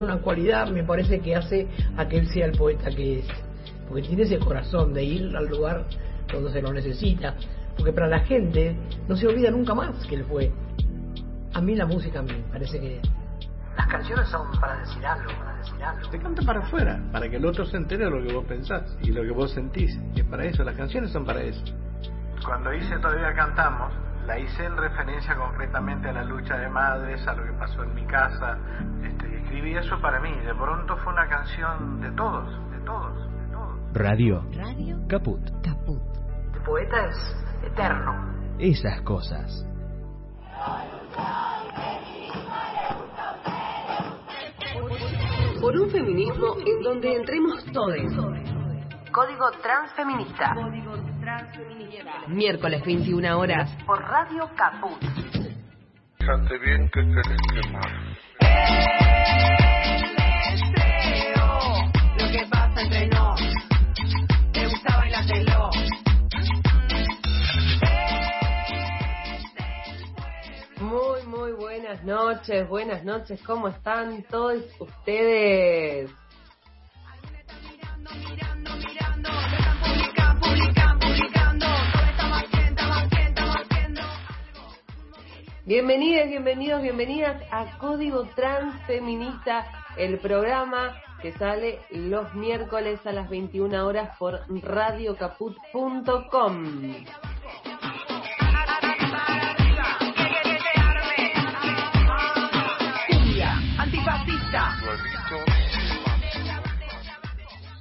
una cualidad, me parece que hace a que él sea el poeta que es. Porque tiene ese corazón de ir al lugar cuando se lo necesita. Porque para la gente no se olvida nunca más que él fue. A mí la música me parece que las canciones son para decir algo, para decir algo. Te canta para afuera, para que el otro se entere de lo que vos pensás y lo que vos sentís. Y es para eso, las canciones son para eso. Cuando hice Todavía Cantamos, la hice en referencia concretamente a la lucha de madres, a lo que pasó en mi casa. Escribí eso para mí. De pronto fue una canción de todos, de todos, de todos. Radio. Radio. Caput. Caput. El poeta es eterno. Esas cosas. Por un feminismo en donde entremos todos. Código Transfeminista. Miércoles 21 horas. Por Radio Caput. Fíjate bien que querés quemar. Muy, muy buenas noches, buenas noches, ¿cómo están todos ustedes? Bienvenidas, bienvenidos, bienvenidas a Código Transfeminista, el programa que sale los miércoles a las 21 horas por radiocaput.com.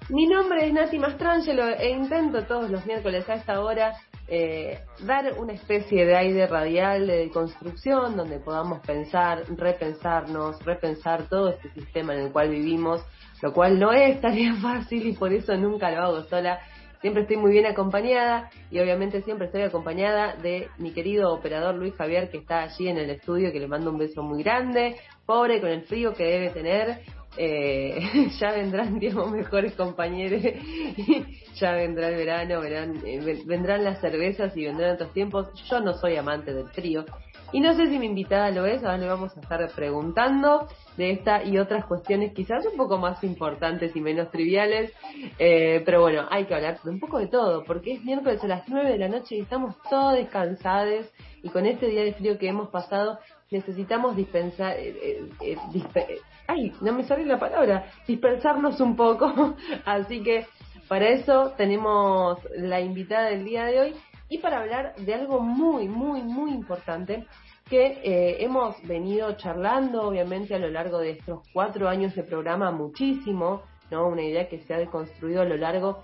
Mi nombre es Nati Mastrangelo e intento todos los miércoles a esta hora eh, dar una especie de aire radial de construcción donde podamos pensar, repensarnos, repensar todo este sistema en el cual vivimos, lo cual no es tarea fácil y por eso nunca lo hago sola. Siempre estoy muy bien acompañada y obviamente siempre estoy acompañada de mi querido operador Luis Javier que está allí en el estudio, que le mando un beso muy grande, pobre con el frío que debe tener. Eh, ya vendrán tiempos mejores compañeros, ya vendrá el verano, verán, eh, ven- vendrán las cervezas y vendrán otros tiempos. Yo no soy amante del frío. Y no sé si mi invitada lo es, ahora le vamos a estar preguntando de esta y otras cuestiones quizás un poco más importantes y menos triviales, eh, pero bueno, hay que hablar un poco de todo, porque es miércoles a las 9 de la noche y estamos todos descansados. Y con este día de frío que hemos pasado necesitamos dispensar, eh, eh, eh, ay, no me sale la palabra, dispersarnos un poco, así que para eso tenemos la invitada del día de hoy y para hablar de algo muy, muy, muy importante que eh, hemos venido charlando, obviamente, a lo largo de estos cuatro años de programa muchísimo, ¿no? Una idea que se ha deconstruido a lo largo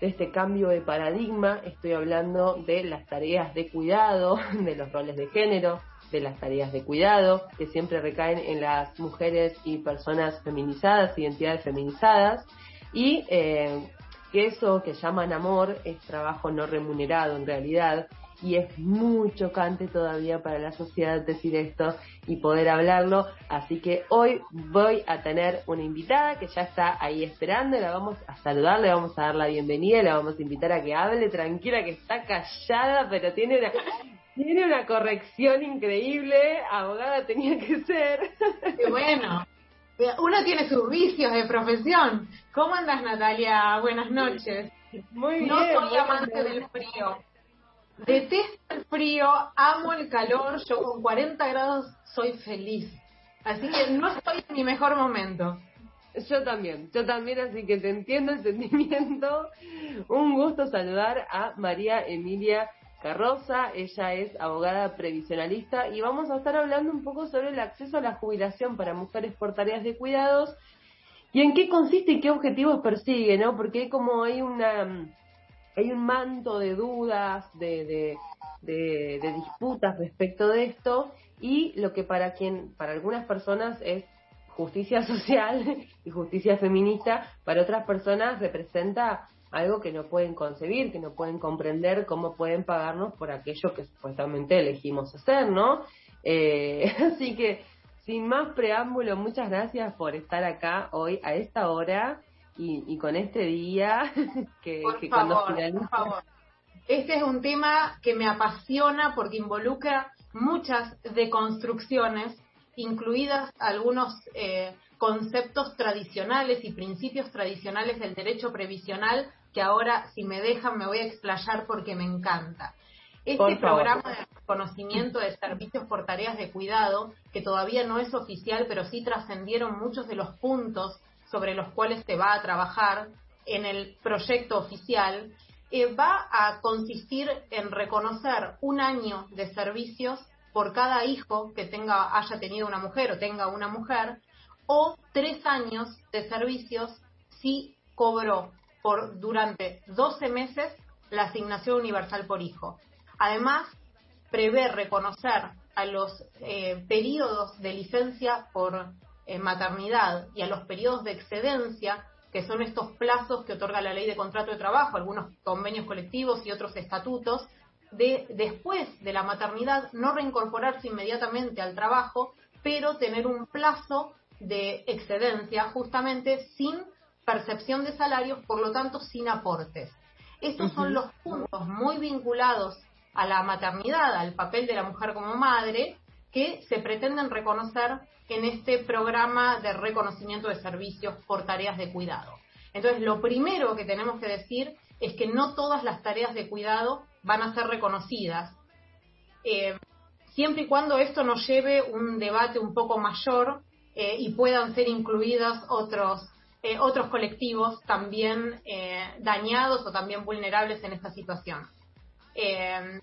de este cambio de paradigma. Estoy hablando de las tareas de cuidado, de los roles de género, de las tareas de cuidado, que siempre recaen en las mujeres y personas feminizadas, identidades feminizadas, y eh, que eso que llaman amor es trabajo no remunerado en realidad y es muy chocante todavía para la sociedad decir esto y poder hablarlo. Así que hoy voy a tener una invitada que ya está ahí esperando, la vamos a saludar, le vamos a dar la bienvenida, la vamos a invitar a que hable tranquila, que está callada, pero tiene una, tiene una corrección increíble, abogada tenía que ser. Qué bueno. Uno tiene sus vicios de profesión. ¿Cómo andas, Natalia? Buenas noches. Muy bien. No soy amante del frío. Detesto el frío, amo el calor. Yo con 40 grados soy feliz. Así que no estoy en mi mejor momento. Yo también, yo también, así que te entiendo el sentimiento. Un gusto saludar a María Emilia Carroza, ella es abogada previsionalista y vamos a estar hablando un poco sobre el acceso a la jubilación para mujeres por tareas de cuidados y en qué consiste y qué objetivos persigue, ¿no? Porque hay como hay una hay un manto de dudas, de, de, de, de disputas respecto de esto y lo que para quien, para algunas personas es justicia social y justicia feminista, para otras personas representa algo que no pueden concebir, que no pueden comprender cómo pueden pagarnos por aquello que supuestamente elegimos hacer, ¿no? Eh, así que, sin más preámbulo, muchas gracias por estar acá hoy a esta hora y, y con este día que, Por que cuando favor, finalice- por favor. Este es un tema que me apasiona porque involucra muchas deconstrucciones incluidas algunos eh, conceptos tradicionales y principios tradicionales del derecho previsional que ahora, si me dejan, me voy a explayar porque me encanta. Este programa de reconocimiento de servicios por tareas de cuidado, que todavía no es oficial, pero sí trascendieron muchos de los puntos sobre los cuales se va a trabajar en el proyecto oficial, eh, va a consistir en reconocer un año de servicios por cada hijo que tenga, haya tenido una mujer o tenga una mujer, o tres años de servicios si cobró por durante 12 meses la asignación universal por hijo. Además, prevé reconocer a los eh, periodos de licencia por eh, maternidad y a los periodos de excedencia, que son estos plazos que otorga la ley de contrato de trabajo, algunos convenios colectivos y otros estatutos, de después de la maternidad no reincorporarse inmediatamente al trabajo, pero tener un plazo de excedencia justamente sin percepción de salarios, por lo tanto sin aportes. Estos son los puntos muy vinculados a la maternidad, al papel de la mujer como madre, que se pretenden reconocer en este programa de reconocimiento de servicios por tareas de cuidado. Entonces, lo primero que tenemos que decir es que no todas las tareas de cuidado van a ser reconocidas. Eh, siempre y cuando esto nos lleve un debate un poco mayor eh, y puedan ser incluidos otros, eh, otros colectivos también eh, dañados o también vulnerables en esta situación. Eh,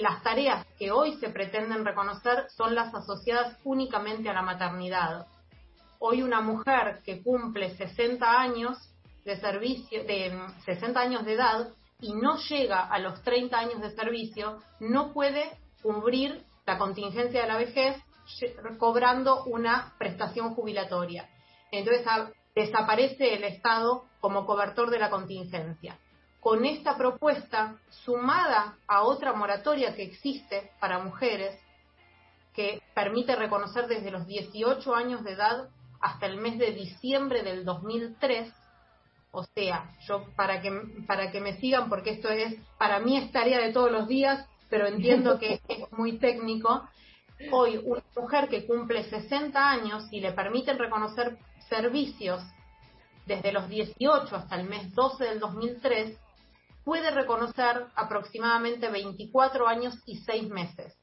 las tareas que hoy se pretenden reconocer son las asociadas únicamente a la maternidad. Hoy una mujer que cumple 60 años de servicio, de mm, 60 años de edad y no llega a los 30 años de servicio, no puede cubrir la contingencia de la vejez cobrando una prestación jubilatoria. Entonces desaparece el Estado como cobertor de la contingencia. Con esta propuesta, sumada a otra moratoria que existe para mujeres, que permite reconocer desde los 18 años de edad hasta el mes de diciembre del 2003, o sea, yo para que para que me sigan porque esto es para mí es tarea de todos los días, pero entiendo que es muy técnico. Hoy una mujer que cumple 60 años y le permiten reconocer servicios desde los 18 hasta el mes 12 del 2003 puede reconocer aproximadamente 24 años y 6 meses.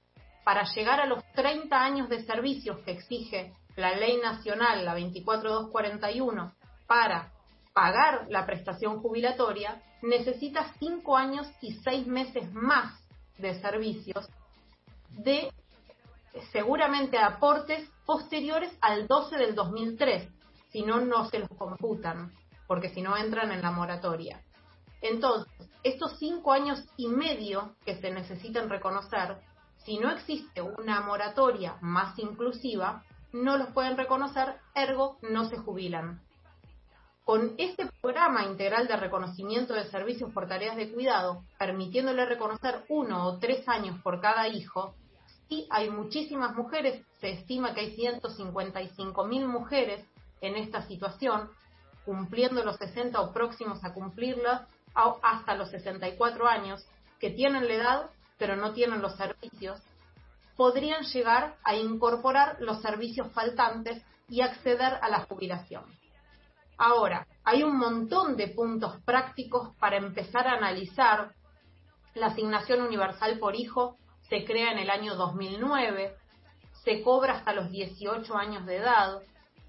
Para llegar a los 30 años de servicios que exige la ley nacional, la 24241, para pagar la prestación jubilatoria, necesita 5 años y 6 meses más de servicios de seguramente aportes posteriores al 12 del 2003, si no, no se los computan, porque si no entran en la moratoria. Entonces, estos cinco años y medio que se necesitan reconocer, si no existe una moratoria más inclusiva, no los pueden reconocer, ergo no se jubilan. Con este programa integral de reconocimiento de servicios por tareas de cuidado, permitiéndole reconocer uno o tres años por cada hijo, sí hay muchísimas mujeres, se estima que hay 155 mil mujeres en esta situación, cumpliendo los 60 o próximos a cumplirlas, a- hasta los 64 años, que tienen la edad pero no tienen los servicios, podrían llegar a incorporar los servicios faltantes y acceder a la jubilación. Ahora, hay un montón de puntos prácticos para empezar a analizar. La asignación universal por hijo se crea en el año 2009, se cobra hasta los 18 años de edad.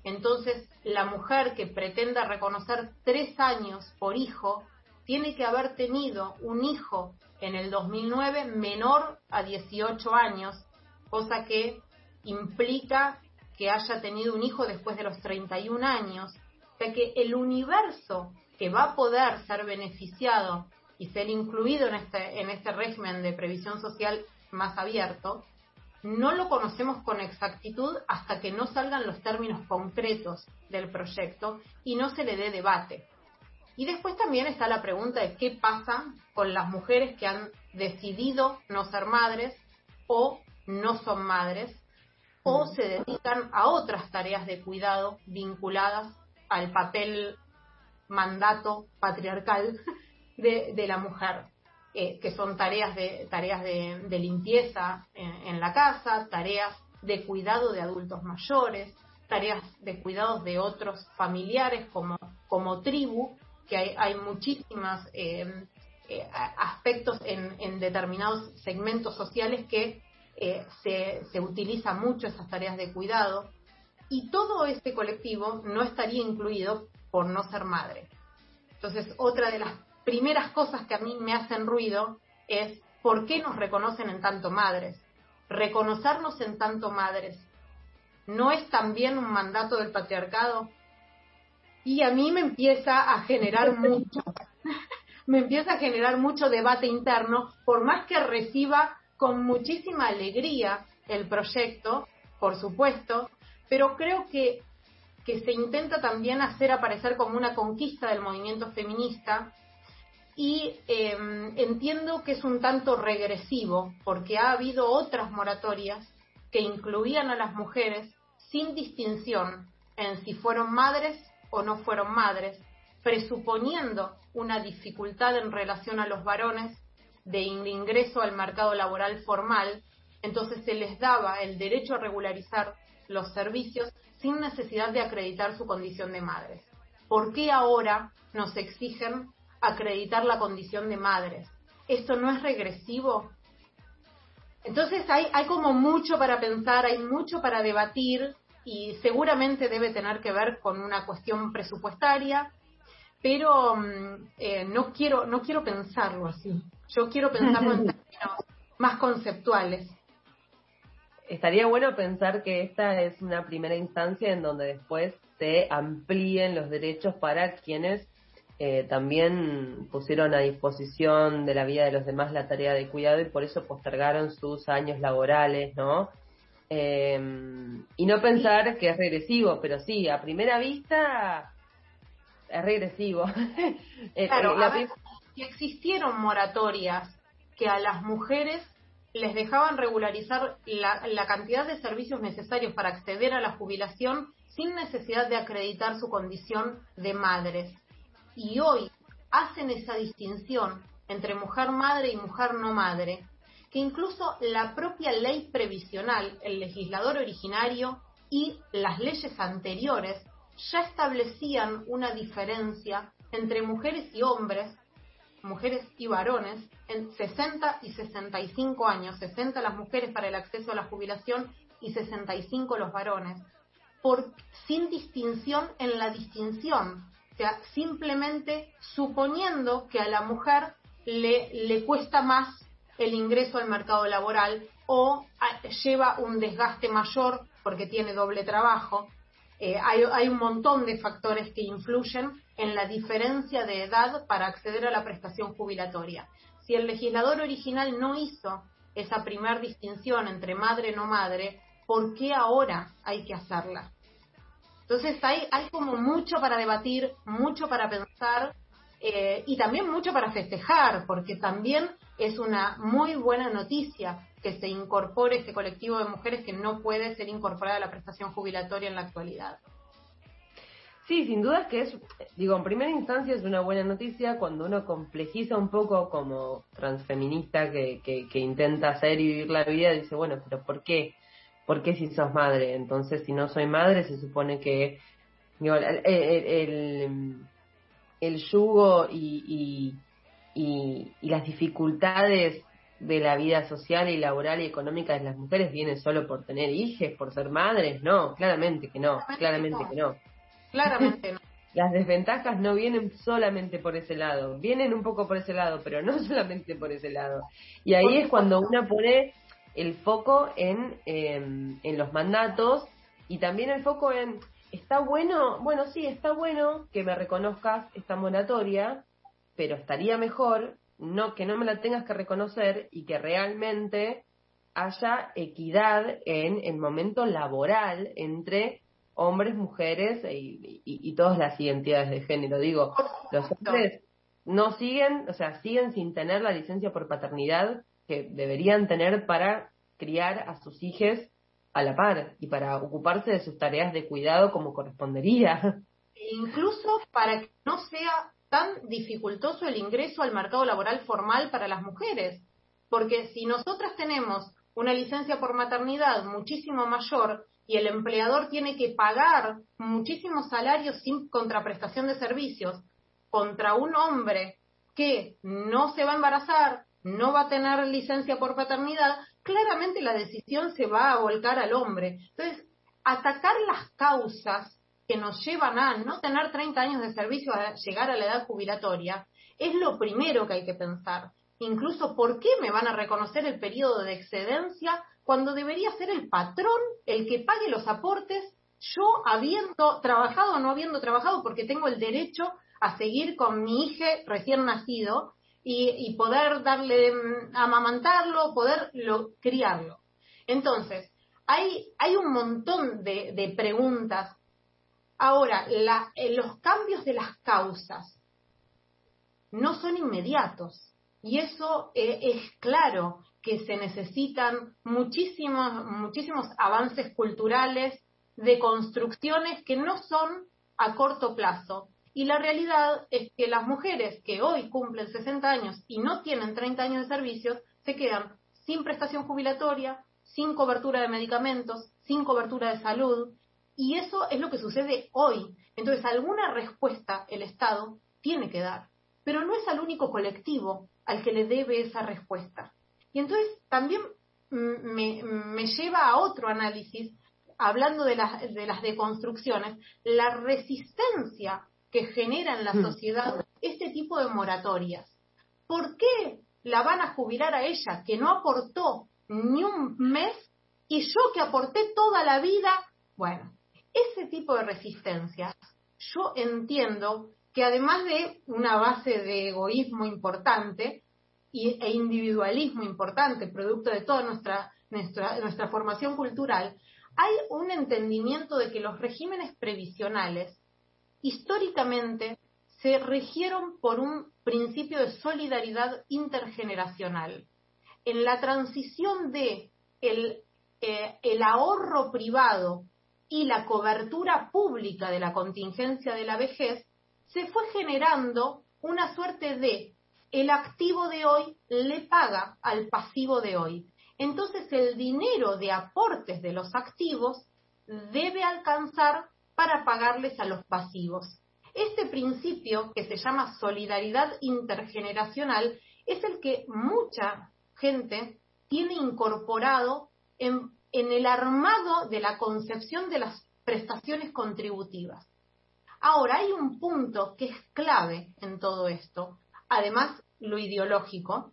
Entonces, la mujer que pretenda reconocer tres años por hijo tiene que haber tenido un hijo en el 2009 menor a 18 años, cosa que implica que haya tenido un hijo después de los 31 años. O sea que el universo que va a poder ser beneficiado y ser incluido en este, en este régimen de previsión social más abierto, no lo conocemos con exactitud hasta que no salgan los términos concretos del proyecto y no se le dé debate. Y después también está la pregunta de qué pasa con las mujeres que han decidido no ser madres o no son madres o se dedican a otras tareas de cuidado vinculadas al papel mandato patriarcal de, la mujer, eh, que son tareas de tareas de, limpieza en, la casa, tareas de cuidado de adultos mayores, tareas de cuidados de otros familiares como, como tribu, que hay, hay muchísimas eh, eh, aspectos en, determinados segmentos sociales que se, se utiliza mucho esas tareas de cuidado y todo este colectivo no estaría incluido por no ser madre. Entonces, otra de las primeras cosas que a mí me hacen ruido es por qué nos reconocen en tanto madres. Reconocernos en tanto madres no es también un mandato del patriarcado. Y a mí me empieza a generar mucho, me empieza a generar mucho debate interno, por más que reciba con muchísima alegría el proyecto, por supuesto, pero creo que, que se intenta también hacer aparecer como una conquista del movimiento feminista y eh, entiendo que es un tanto regresivo porque ha habido otras moratorias que incluían a las mujeres sin distinción en si fueron madres o no fueron madres, presuponiendo una dificultad en relación a los varones de ingreso al mercado laboral formal, entonces se les daba el derecho a regularizar los servicios sin necesidad de acreditar su condición de madres. ¿Por qué ahora nos exigen acreditar la condición de madres? ¿Esto no es regresivo? Entonces hay, hay como mucho para pensar, hay mucho para debatir y seguramente debe tener que ver con una cuestión presupuestaria, pero mm, eh, no quiero no quiero pensarlo así. Yo quiero pensarlo en términos más conceptuales. Estaría bueno pensar que esta es una primera instancia en donde después se amplíen los derechos para quienes eh, también pusieron a disposición de la vida de los demás la tarea de cuidado y por eso postergaron sus años laborales, ¿no? Eh, y no pensar que es regresivo, pero sí, a primera vista es regresivo. Eh, claro, la... si existieron moratorias que a las mujeres les dejaban regularizar la, la, cantidad de servicios necesarios para acceder a la jubilación sin necesidad de acreditar su condición de madres. Y hoy hacen esa distinción entre mujer madre y mujer no madre, que incluso la propia ley previsional, el legislador originario y las leyes anteriores ya establecían una diferencia entre mujeres y hombres mujeres y varones en 60 y 65 años, 60 las mujeres para el acceso a la jubilación y 65 los varones, por, sin distinción en la distinción, o sea, simplemente suponiendo que a la mujer le, cuesta más el ingreso al mercado laboral o lleva un desgaste mayor porque tiene doble trabajo. Eh, hay, hay un montón de factores que influyen en la diferencia de edad para acceder a la prestación jubilatoria. Si el legislador original no hizo esa primera distinción entre madre y no madre, ¿por qué ahora hay que hacerla? Entonces hay, hay como mucho para debatir, mucho para pensar eh, y también mucho para festejar, porque también es una muy buena noticia que se incorpore este colectivo de mujeres que no puede ser incorporada a la prestación jubilatoria en la actualidad. Sí, sin duda que es, digo, en primera instancia es una buena noticia cuando uno complejiza un poco como transfeminista que, que, intenta hacer y vivir la vida, dice, bueno, pero ¿por qué? ¿Por qué si sos madre? Entonces, si no soy madre, se supone que digo, el, el, yugo y, y, y, las dificultades de la vida social y laboral y económica de las mujeres vienen solo por tener hijos, por ser madres, no, claramente que no, claramente que no. Claramente no. Las desventajas no vienen solamente por ese lado, vienen un poco por ese lado, pero no solamente por ese lado. Y ahí es cuando uno pone el foco en, em, en los mandatos y también el foco en, está bueno, bueno, sí, está bueno que me reconozcas esta moratoria, pero estaría mejor no que no me la tengas que reconocer y que realmente haya equidad en el momento laboral entre hombres, mujeres y, y, todas las identidades de género. Digo, los hombres no siguen, o sea, siguen sin tener la licencia por paternidad que deberían tener para criar a sus hijos a la par y para ocuparse de sus tareas de cuidado como correspondería. Incluso para que no sea tan dificultoso el ingreso al mercado laboral formal para las mujeres. Porque si nosotras tenemos una licencia por maternidad muchísimo mayor y el empleador tiene que pagar muchísimos salarios sin contraprestación de servicios contra un hombre que no se va a embarazar, no va a tener licencia por paternidad, claramente la decisión se va a volcar al hombre. Entonces, atacar las causas que nos llevan a no tener 30 años de servicio a llegar a la edad jubilatoria es lo primero que hay que pensar. Incluso, ¿por qué me van a reconocer el periodo de excedencia cuando debería ser el patrón el que pague los aportes, yo habiendo trabajado o no habiendo trabajado, porque tengo el derecho a seguir con mi hija recién nacido y, poder darle, mm, amamantarlo, poder criarlo. Entonces, hay, hay un montón de, preguntas. Ahora, la, eh, los cambios de las causas no son inmediatos. Y eso eh, es claro que se necesitan muchísimos, muchísimos avances culturales de construcciones que no son a corto plazo. Y la realidad es que las mujeres que hoy cumplen 60 años y no tienen 30 años de servicios se quedan sin prestación jubilatoria, sin cobertura de medicamentos, sin cobertura de salud. Y eso es lo que sucede hoy. Entonces, alguna respuesta el Estado tiene que dar. Pero no es al único colectivo al que le debe esa respuesta. Y entonces también me, me lleva a otro análisis, hablando de las, de las deconstrucciones, la resistencia que genera en la hmm. sociedad este tipo de moratorias. ¿Por qué la van a jubilar a ella que no aportó ni un mes y yo que aporté toda la vida? Bueno, ese tipo de resistencias yo entiendo que además de una base de egoísmo importante e individualismo importante, producto de toda nuestra, nuestra, nuestra formación cultural, hay un entendimiento de que los regímenes previsionales históricamente se rigieron por un principio de solidaridad intergeneracional. En la transición de el, eh, el ahorro privado y la cobertura pública de la contingencia de la vejez, se fue generando una suerte de el activo de hoy le paga al pasivo de hoy. Entonces el dinero de aportes de los activos debe alcanzar para pagarles a los pasivos. Este principio, que se llama solidaridad intergeneracional, es el que mucha gente tiene incorporado en, el armado de la concepción de las prestaciones contributivas. Ahora, hay un punto que es clave en todo esto, además lo ideológico,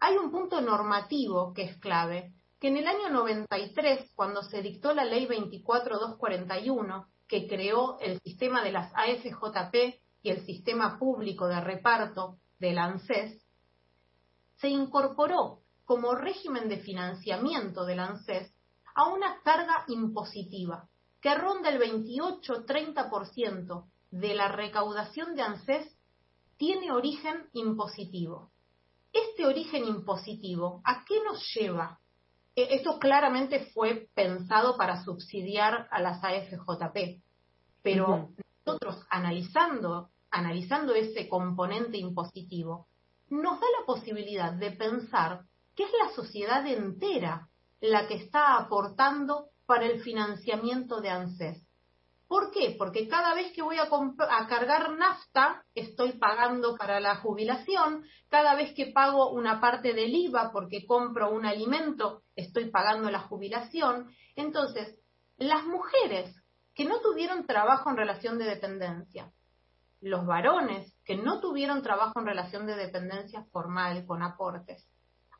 hay un punto normativo que es clave, que en el año 93, cuando se dictó la ley 24241, que creó el sistema de las AFJP y el sistema público de reparto del ANSES, se incorporó como régimen de financiamiento del ANSES a una carga impositiva que ronda el 28-30% de la recaudación de ANSES tiene origen impositivo. Este origen impositivo, ¿a qué nos lleva? E, esto claramente fue pensado para subsidiar a las AFJP, pero nosotros analizando, analizando ese componente impositivo, nos da la posibilidad de pensar que es la sociedad entera la que está aportando para el financiamiento de ANSES. ¿Por qué? Porque cada vez que voy a, cargar nafta, estoy pagando para la jubilación, cada vez que pago una parte del IVA porque compro un alimento, estoy pagando la jubilación. Entonces, las mujeres que no tuvieron trabajo en relación de dependencia, los varones que no tuvieron trabajo en relación de dependencia formal con aportes,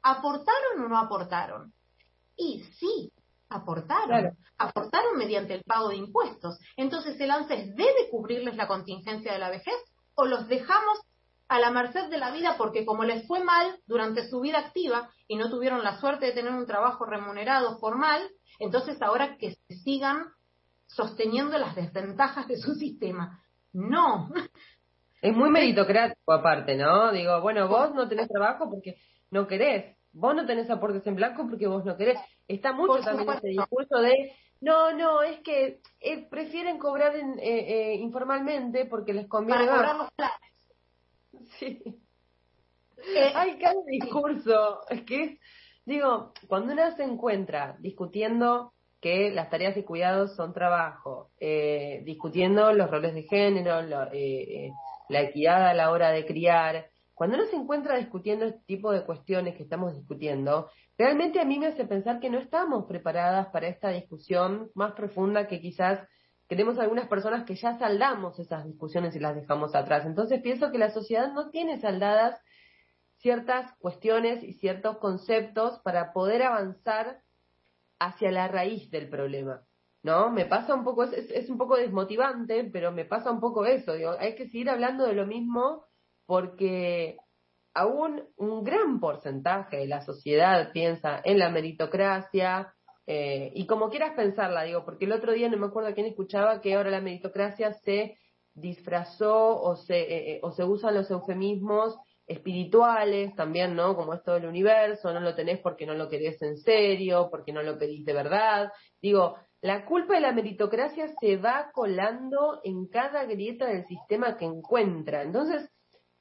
¿aportaron o no aportaron? Y sí, aportaron. Aportaron mediante el pago de impuestos. Entonces, ¿el ANSES debe cubrirles la contingencia de la vejez o los dejamos a la merced de la vida porque como les fue mal durante su vida activa y no tuvieron la suerte de tener un trabajo remunerado formal, entonces ahora que sigan sosteniendo las desventajas de su sistema. No. Es muy meritocrático aparte, ¿no? Digo, bueno, vos no tenés trabajo porque no querés. Vos no tenés aportes en blanco porque vos no querés. Está mucho también ese discurso de, no, no, es que eh, prefieren cobrar en, eh, eh, informalmente porque les conviene Para cobrar los planes. Sí. Hay cada discurso, es que Digo, cuando una se encuentra discutiendo que las tareas de cuidados son trabajo, eh, discutiendo los roles de género, lo- eh, eh, la equidad a la hora de criar, cuando uno se encuentra discutiendo este tipo de cuestiones que estamos discutiendo, realmente a mí me hace pensar que no estamos preparadas para esta discusión más profunda que quizás queremos algunas personas que ya saldamos esas discusiones y las dejamos atrás. Entonces pienso que la sociedad no tiene saldadas ciertas cuestiones y ciertos conceptos para poder avanzar hacia la raíz del problema. ¿No? Me pasa un poco, es- es un poco desmotivante, pero me pasa un poco eso. Digo, hay que seguir hablando de lo mismo porque aún un gran porcentaje de la sociedad piensa en la meritocracia, eh, y como quieras pensarla, digo, porque el otro día no me acuerdo quién escuchaba que ahora la meritocracia se disfrazó o se, eh, eh, o se usan los eufemismos espirituales también, ¿no? Como esto del universo, no lo tenés porque no lo querés en serio, porque no lo pedís de verdad. Digo, la culpa de la meritocracia se va colando en cada grieta del sistema que encuentra. Entonces,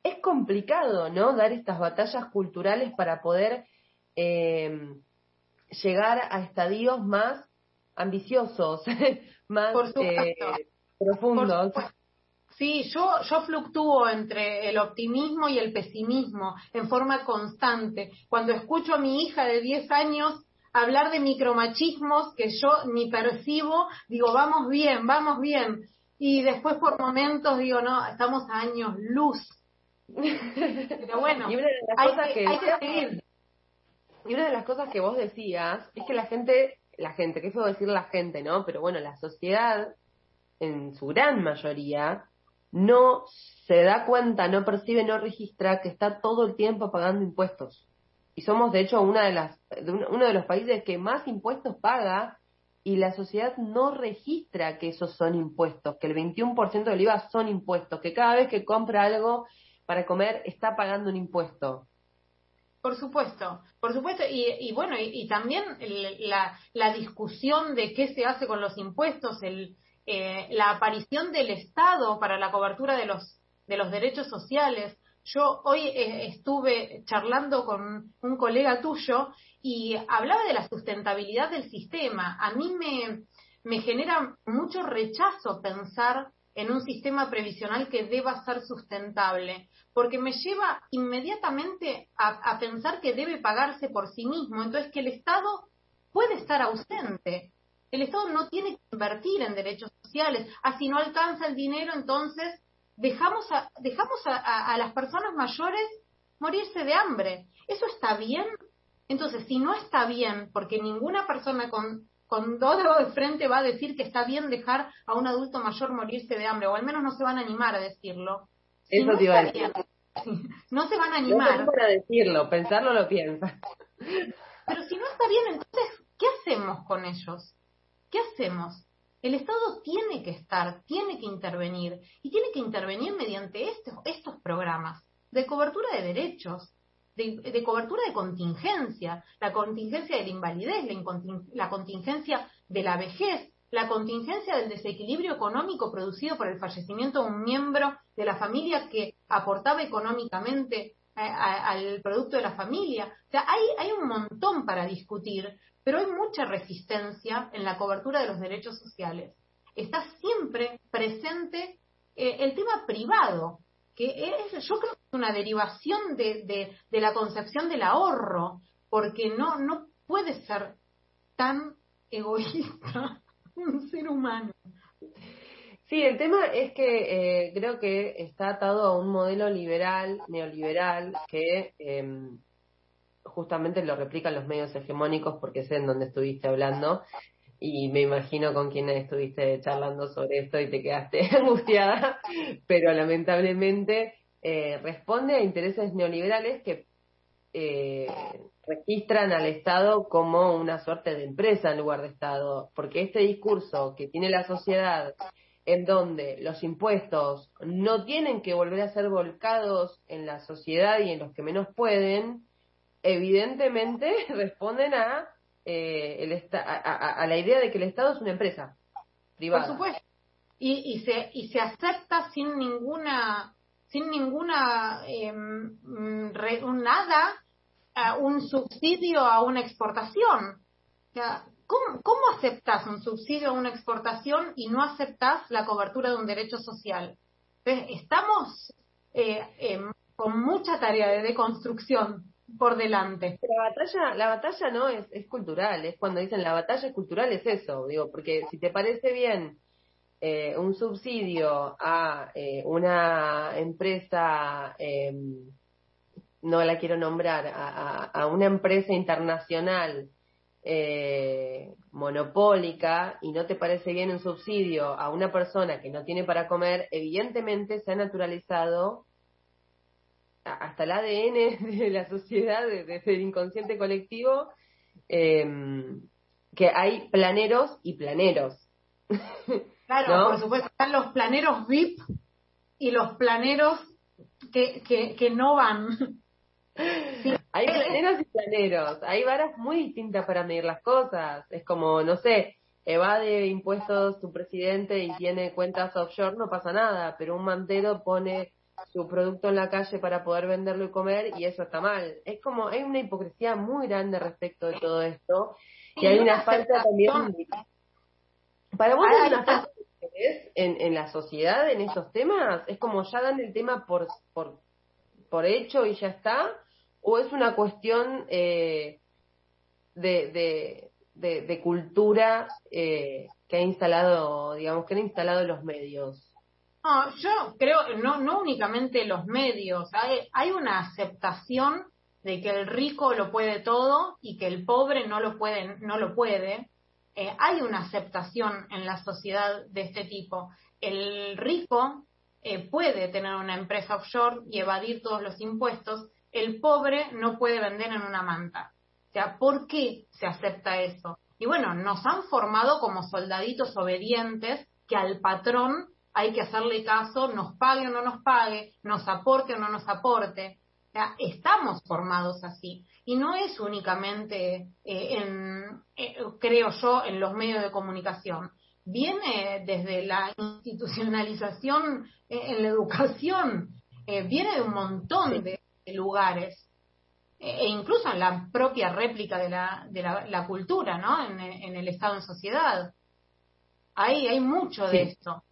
es complicado, ¿no? Dar estas batallas culturales para poder eh, llegar a estadios más ambiciosos, más Por eh, profundos. Por. Sí, yo, yo fluctúo entre el optimismo y el pesimismo en forma constante. Cuando escucho a mi hija de 10 años hablar de micromachismos que yo ni percibo, digo, vamos bien, vamos bien. Y después por momentos digo, no, estamos a años luz. Pero bueno, Y una de las hay cosas que, que hay que seguir. Y una de las cosas que vos decías es que la gente, la gente, qué feo decir la gente, ¿no? Pero bueno, la sociedad, en su gran mayoría, no se da cuenta, no percibe, no registra que está todo el tiempo pagando impuestos. Y somos, de hecho, una de las, de un- uno de los países que más impuestos paga y la sociedad no registra que esos son impuestos, que el 21% del IVA son impuestos, que cada vez que compra algo para comer está pagando un impuesto. Por supuesto, por supuesto, y, y bueno, y, también la, la discusión de qué se hace con los impuestos, el, eh, la aparición del Estado para la cobertura de los, de los derechos sociales. Yo hoy eh, estuve charlando con un colega tuyo y hablaba de la sustentabilidad del sistema. A mí me genera mucho rechazo pensar en un sistema previsional que deba ser sustentable, porque me lleva inmediatamente a, pensar que debe pagarse por sí mismo, entonces que el Estado puede estar ausente. El Estado no tiene que invertir en derechos sociales, así no alcanza el dinero, entonces dejamos a, dejamos a- a las personas mayores morirse de hambre. ¿Eso está bien? Entonces, si no está bien, porque ninguna persona con, con dos dedos de frente va a decir que está bien dejar a un adulto mayor morirse de hambre, o al menos no se van a animar a decirlo. Si Eso no te iba a decir. no se van a No animar. para decirlo, pensarlo lo piensa. Pero si no está bien, entonces, ¿qué hacemos con ellos? ¿Qué hacemos? El Estado tiene que estar, tiene que intervenir, y tiene que intervenir mediante estos, estos programas de cobertura de derechos, de, cobertura de contingencia, la contingencia de la invalidez, la, contingencia de la vejez, la contingencia del desequilibrio económico producido por el fallecimiento de un miembro de la familia que aportaba económicamente a- al producto de la familia. O sea, hay, hay un montón para discutir, pero hay mucha resistencia en la cobertura de los derechos sociales. Está siempre presente eh, el tema privado, que es, yo creo que es una derivación de, de, la concepción del ahorro, porque no, no puede ser tan egoísta un ser humano. Sí, el tema es que eh, creo que está atado a un modelo liberal, neoliberal, que eh, justamente lo replican los medios hegemónicos porque sé en dónde estuviste hablando y me imagino con quién estuviste charlando sobre esto y te quedaste angustiada, pero lamentablemente eh, responde a intereses neoliberales que eh, registran al Estado como una suerte de empresa en lugar de Estado, porque este discurso que tiene la sociedad en donde los impuestos no tienen que volver a ser volcados en la sociedad y en los que menos pueden, evidentemente responden a, eh, el esta- a, la idea de que el Estado es una empresa privada. Por supuesto. Y, y, se, y se acepta sin ninguna, sin ninguna, eh, nada a un subsidio a una exportación. O sea, ¿cómo, ¿Cómo aceptas un subsidio a una exportación y no aceptas la cobertura de un derecho social? Entonces, estamos eh, con mucha tarea de deconstrucción por delante. La batalla, la batalla no es, es cultural, es cuando dicen la batalla es cultural, es eso, digo, porque si te parece bien eh, un subsidio a eh, una empresa, eh, no la quiero nombrar, a, a, a una empresa internacional eh, monopólica y no te parece bien un subsidio a una persona que no tiene para comer, evidentemente se ha naturalizado hasta el ADN de la sociedad, de- desde el inconsciente colectivo, eh, que hay planeros y planeros. Claro, ¿No? por supuesto, están los planeros VIP y los planeros que, que, que no van. Sí, Hay planeros y planeros, hay varas muy distintas para medir las cosas. Es como, no sé, evade impuestos su presidente y tiene cuentas offshore, no pasa nada, pero un mantero pone su producto en la calle para poder venderlo y comer y eso está mal. Es como, hay una hipocresía muy grande respecto de todo esto y hay una falta también. Para vos hay una falta de interés en, en la sociedad en estos temas, es como ya dan el tema por, por, por hecho y ya está, o es una cuestión eh, de, de, de, de cultura eh, que ha instalado, digamos, que han instalado los medios. No, yo creo, no, no únicamente los medios, hay, hay una aceptación de que el rico lo puede todo y que el pobre no lo puede, no lo puede. Eh, hay una aceptación en la sociedad de este tipo. El rico eh, puede tener una empresa offshore y evadir todos los impuestos, el pobre no puede vender en una manta. O sea, ¿por qué se acepta eso? Y bueno, nos han formado como soldaditos obedientes que al patrón hay que hacerle caso, nos pague o no nos pague, nos aporte o no nos aporte. O sea, estamos formados así. Y no es únicamente, eh, en, eh, creo yo, en los medios de comunicación. Viene desde la institucionalización eh, en la educación, viene de un montón de, de lugares. E incluso en la propia réplica de la, de la, la cultura, ¿no? En, en, el Estado en sociedad. Hay, hay mucho de esto.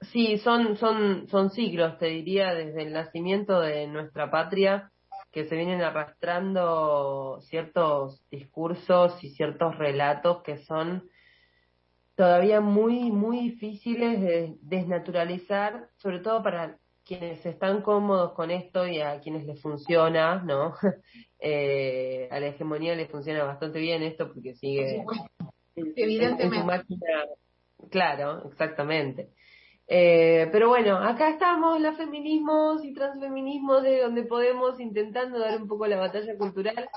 Sí, son, son, son siglos, te diría, desde el nacimiento de nuestra patria, que se vienen arrastrando ciertos discursos y ciertos relatos que son todavía muy, muy difíciles de desnaturalizar, sobre todo para quienes están cómodos con esto y a quienes les funciona, ¿no? Eh, a la hegemonía les funciona bastante bien esto porque sigue en- Evidentemente. en su máquina. Claro, exactamente. Eh, pero bueno, acá estamos los feminismos y transfeminismos de donde podemos intentando dar un poco la batalla cultural.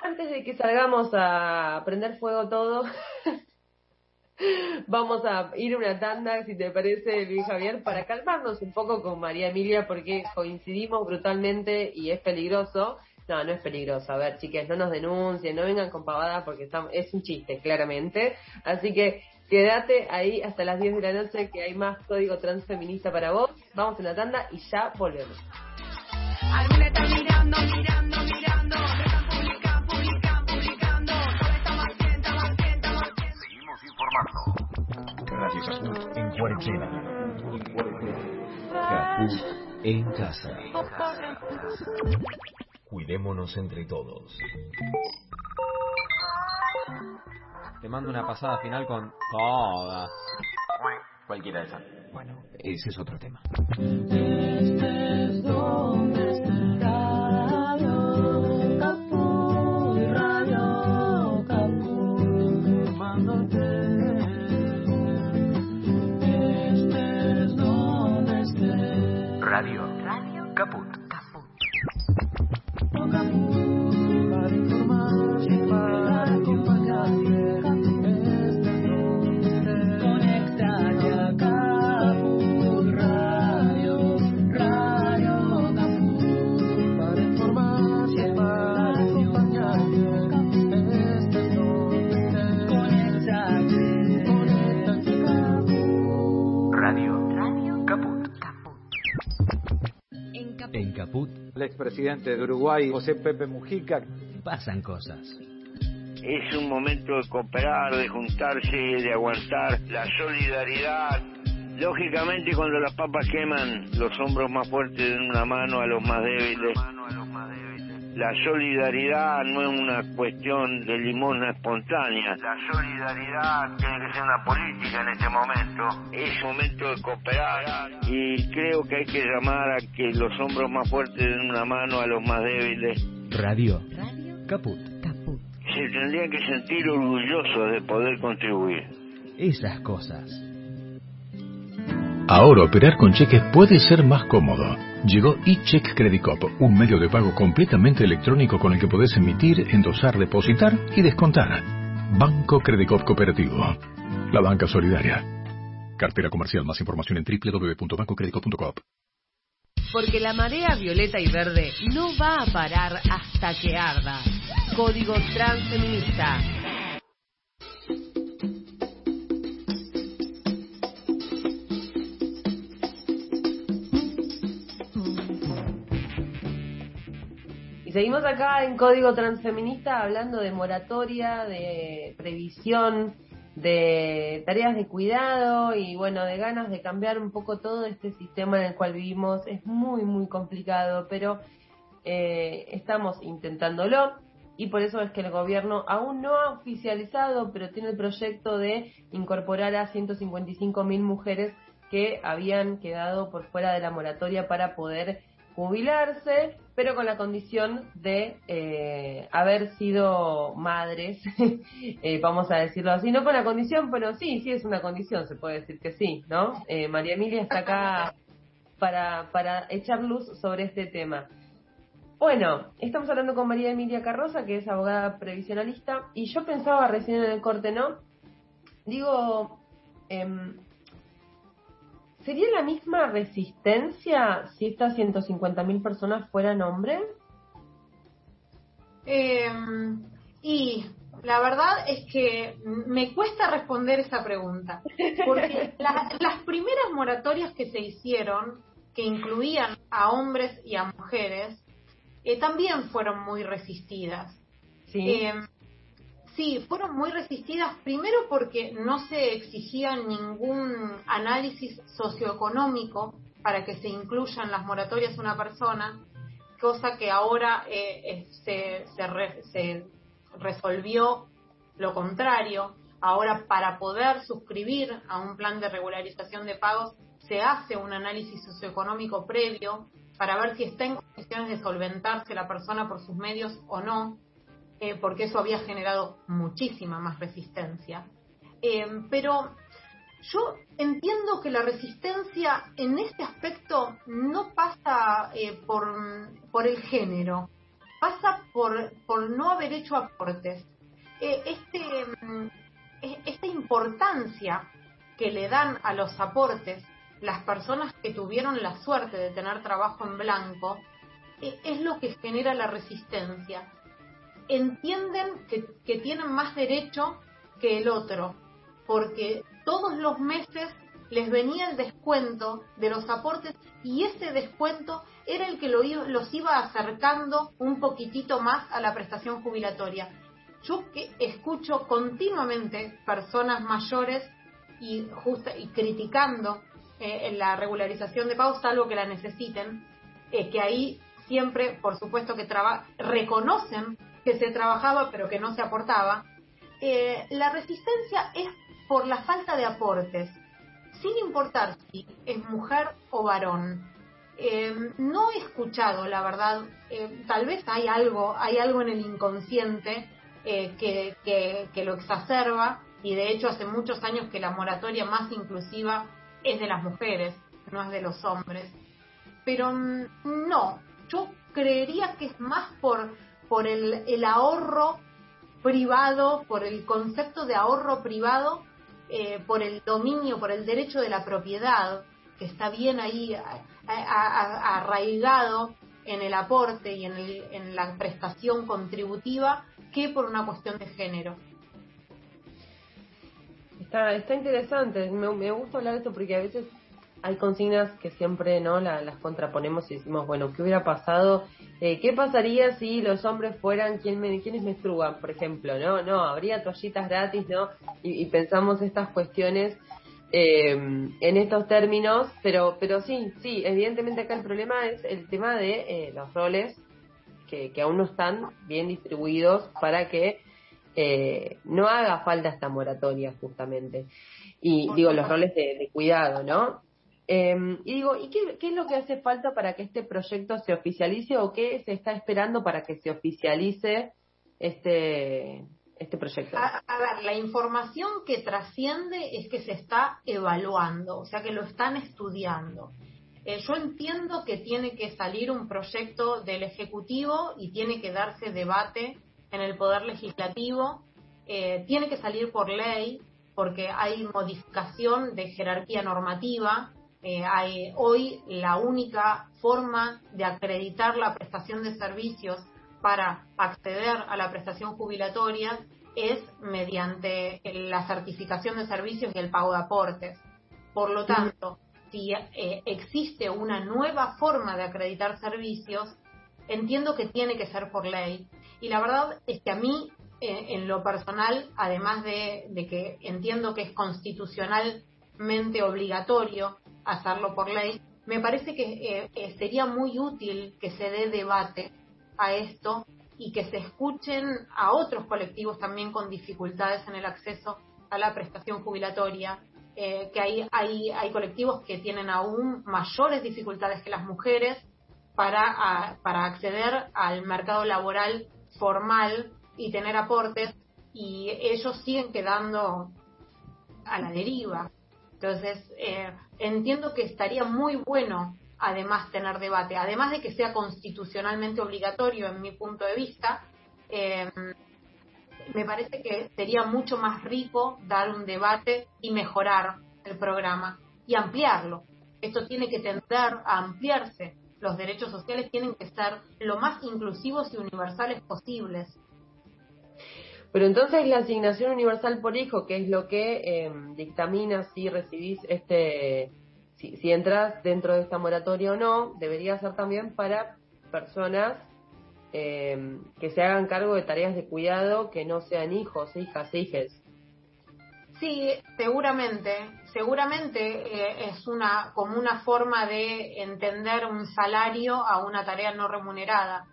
Antes de que salgamos a prender fuego todo, vamos a ir una tanda, si te parece, Luis Javier, para calmarnos un poco con María Emilia, porque coincidimos brutalmente y es peligroso. No, no es peligroso. A ver, chicas, no nos denuncien, no vengan con pavadas porque estamos, es un chiste, claramente. Así que quédate ahí hasta las 10 de la noche que hay más código transfeminista para vos. Vamos a la tanda y ya volvemos. Alguna está mirando, mirando, mirando. Me están publicando. Seguimos informando. Radio Caput en cuarentena. Caput en casa. Cuidémonos entre todos. Te mando una pasada final con todas. Cualquiera de esas. Bueno, ese es otro tema. Radio. El expresidente de Uruguay, José Pepe Mujica. pasan cosas. Es un momento de cooperar, de juntarse, de aguantar la solidaridad. Lógicamente cuando las papas queman, los hombros más fuertes den una mano a los más débiles. La solidaridad no es una cuestión de limosna espontánea. La solidaridad tiene que ser una política en este momento. Es momento de cooperar y creo que hay que llamar a que los hombros más fuertes den una mano a los más débiles. Radio. Caput. Se tendrían que sentir orgullosos de poder contribuir. Esas cosas. Ahora operar con cheques puede ser más cómodo. Llegó eCheck Credit Cop, un medio de pago completamente electrónico con el que podés emitir, endosar, depositar y descontar. Banco Credit Cop Cooperativo. La banca solidaria. Cartera comercial. Más información en www.bancocreditcop.com. Porque la marea violeta y verde no va a parar hasta que arda. Código Transfeminista. Seguimos acá en Código Transfeminista hablando de moratoria, de previsión, de tareas de cuidado y bueno, de ganas de cambiar un poco todo este sistema en el cual vivimos. Es muy, muy complicado, pero eh, estamos intentándolo y por eso es que el gobierno aún no ha oficializado, pero tiene el proyecto de incorporar a 155 mil mujeres que habían quedado por fuera de la moratoria para poder jubilarse, pero con la condición de eh, haber sido madres, eh, vamos a decirlo así, no con la condición, pero sí, sí es una condición, se puede decir que sí, ¿no? Eh, María Emilia está acá para, para echar luz sobre este tema. Bueno, estamos hablando con María Emilia Carroza, que es abogada previsionalista, y yo pensaba recién en el corte, ¿no? Digo, em, ¿sería la misma resistencia si estas 150.000 personas fueran hombres? Eh, y la verdad es que me cuesta responder esa pregunta, porque la- las primeras moratorias que se hicieron, que incluían a hombres y a mujeres, eh, también fueron muy resistidas. Sí. Eh, sí, fueron muy resistidas primero porque no se exigía ningún análisis socioeconómico para que se incluyan las moratorias una persona, cosa que ahora eh, se, se, re- se resolvió lo contrario. Ahora, para poder suscribir a un plan de regularización de pagos, se hace un análisis socioeconómico previo para ver si está en condiciones de solventarse la persona por sus medios o no, eh, porque eso había generado muchísima más resistencia. Eh, pero yo entiendo que la resistencia en este aspecto no pasa eh, por, por el género, pasa por, por no haber hecho aportes. Este, mm, e- esta importancia que le dan a los aportes las personas que tuvieron la suerte de tener trabajo en blanco es lo que genera la resistencia. Entienden que, tienen más derecho que el otro, porque todos los meses les venía el descuento de los aportes y ese descuento era el que lo los iba acercando un poquitito más a la prestación jubilatoria. Yo que escucho continuamente personas mayores y, justa, y criticando eh, la regularización de pagos, salvo que la necesiten, eh, que ahí siempre, por supuesto, que traba- reconocen que se trabajaba pero que no se aportaba. Eh, la resistencia es por la falta de aportes, sin importar si es mujer o varón. Eh, no he escuchado, la verdad, eh, tal vez hay algo, hay algo en el inconsciente que, que, que lo exacerba y de hecho hace muchos años que la moratoria más inclusiva es de las mujeres, no es de los hombres. Pero mm, no, yo creería que es más por, por el, el ahorro privado, por el concepto de ahorro privado, eh, por el dominio, por el derecho de la propiedad, que está bien ahí a- arraigado en el aporte y en, el- en la prestación contributiva, que por una cuestión de género. Está, está interesante, me, me gusta hablar de esto porque a veces hay consignas que siempre no La- las contraponemos y decimos, bueno, ¿qué hubiera pasado? Eh, ¿Qué pasaría si los hombres fueran quien me, quienes menstruan, por ejemplo? No, no, habría toallitas gratis, ¿no? Y, y pensamos estas cuestiones eh, en estos términos, pero, pero sí, sí, evidentemente acá el problema es el tema de eh, los roles que, que aún no están bien distribuidos para que eh, no haga falta esta moratoria justamente. Y digo, los roles de, de cuidado, ¿no? Eh, y digo, ¿y qué, qué es lo que hace falta para que este proyecto se oficialice o qué se está esperando para que se oficialice este, este proyecto? A, ver, la información que trasciende es que se está evaluando, o sea que lo están estudiando. Eh, yo entiendo que tiene que salir un proyecto del Ejecutivo y tiene que darse debate en el Poder Legislativo, eh, tiene que salir por ley porque hay modificación de jerarquía normativa. Eh, hoy la única forma de acreditar la prestación de servicios para acceder a la prestación jubilatoria es mediante la certificación de servicios y el pago de aportes. Por lo tanto, si eh, existe una nueva forma de acreditar servicios, entiendo que tiene que ser por ley. Y la verdad es que a mí, eh, en lo personal, además de, de que entiendo que es constitucionalmente obligatorio hacerlo por ley, me parece que eh, eh, sería muy útil que se dé debate a esto y que se escuchen a otros colectivos también con dificultades en el acceso a la prestación jubilatoria, eh, que hay, hay, hay colectivos que tienen aún mayores dificultades que las mujeres para, para acceder al mercado laboral formal y tener aportes y ellos siguen quedando a la deriva. Entonces, eh, entiendo que estaría muy bueno además tener debate, además de que sea constitucionalmente obligatorio en mi punto de vista, eh, me parece que sería mucho más rico dar un debate y mejorar el programa y ampliarlo. Esto tiene que tender a ampliarse. Los derechos sociales tienen que ser lo más inclusivos y universales posibles. Pero entonces la asignación universal por hijo, que es lo que eh, dictamina si recibís este, si, si entras dentro de esta moratoria o no, debería ser también para personas eh, que se hagan cargo de tareas de cuidado que no sean hijos, hijas, hijes. Sí, seguramente, seguramente eh, es una como una forma de entender un salario a una tarea no remunerada.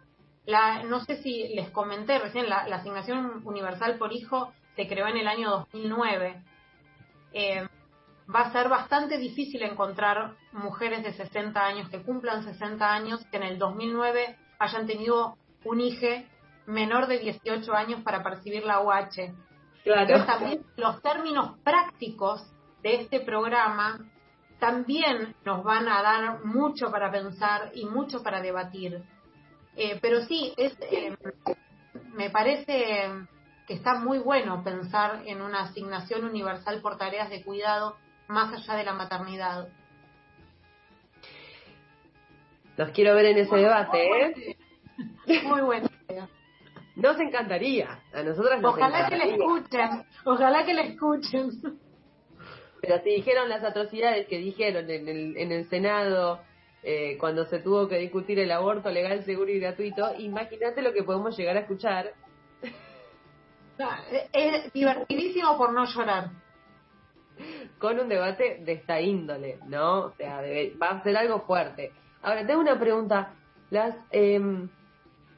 La, no sé si les comenté recién, la, la asignación universal por hijo se creó en el año 2009. Eh, va a ser bastante difícil encontrar mujeres de 60 años que cumplan 60 años que en el 2009 hayan tenido un hijo menor de 18 años para percibir la UH. Claro. Entonces, también los términos prácticos de este programa también nos van a dar mucho para pensar y mucho para debatir. Eh, pero sí, es, eh, me parece que está muy bueno pensar en una asignación universal por tareas de cuidado más allá de la maternidad. Los quiero ver en ese debate, ¿eh? Muy buena idea. Nos encantaría, a nosotras nos Ojalá que le escuchen, ojalá que le escuchen. Pero si dijeron las atrocidades que dijeron en el, en el Senado eh, cuando se tuvo que discutir el aborto legal, seguro y gratuito, imagínate lo que podemos llegar a escuchar Es divertidísimo por no llorar. con un debate de esta índole, ¿no? O sea, debe- va a ser algo fuerte. Ahora, tengo una pregunta. Las em,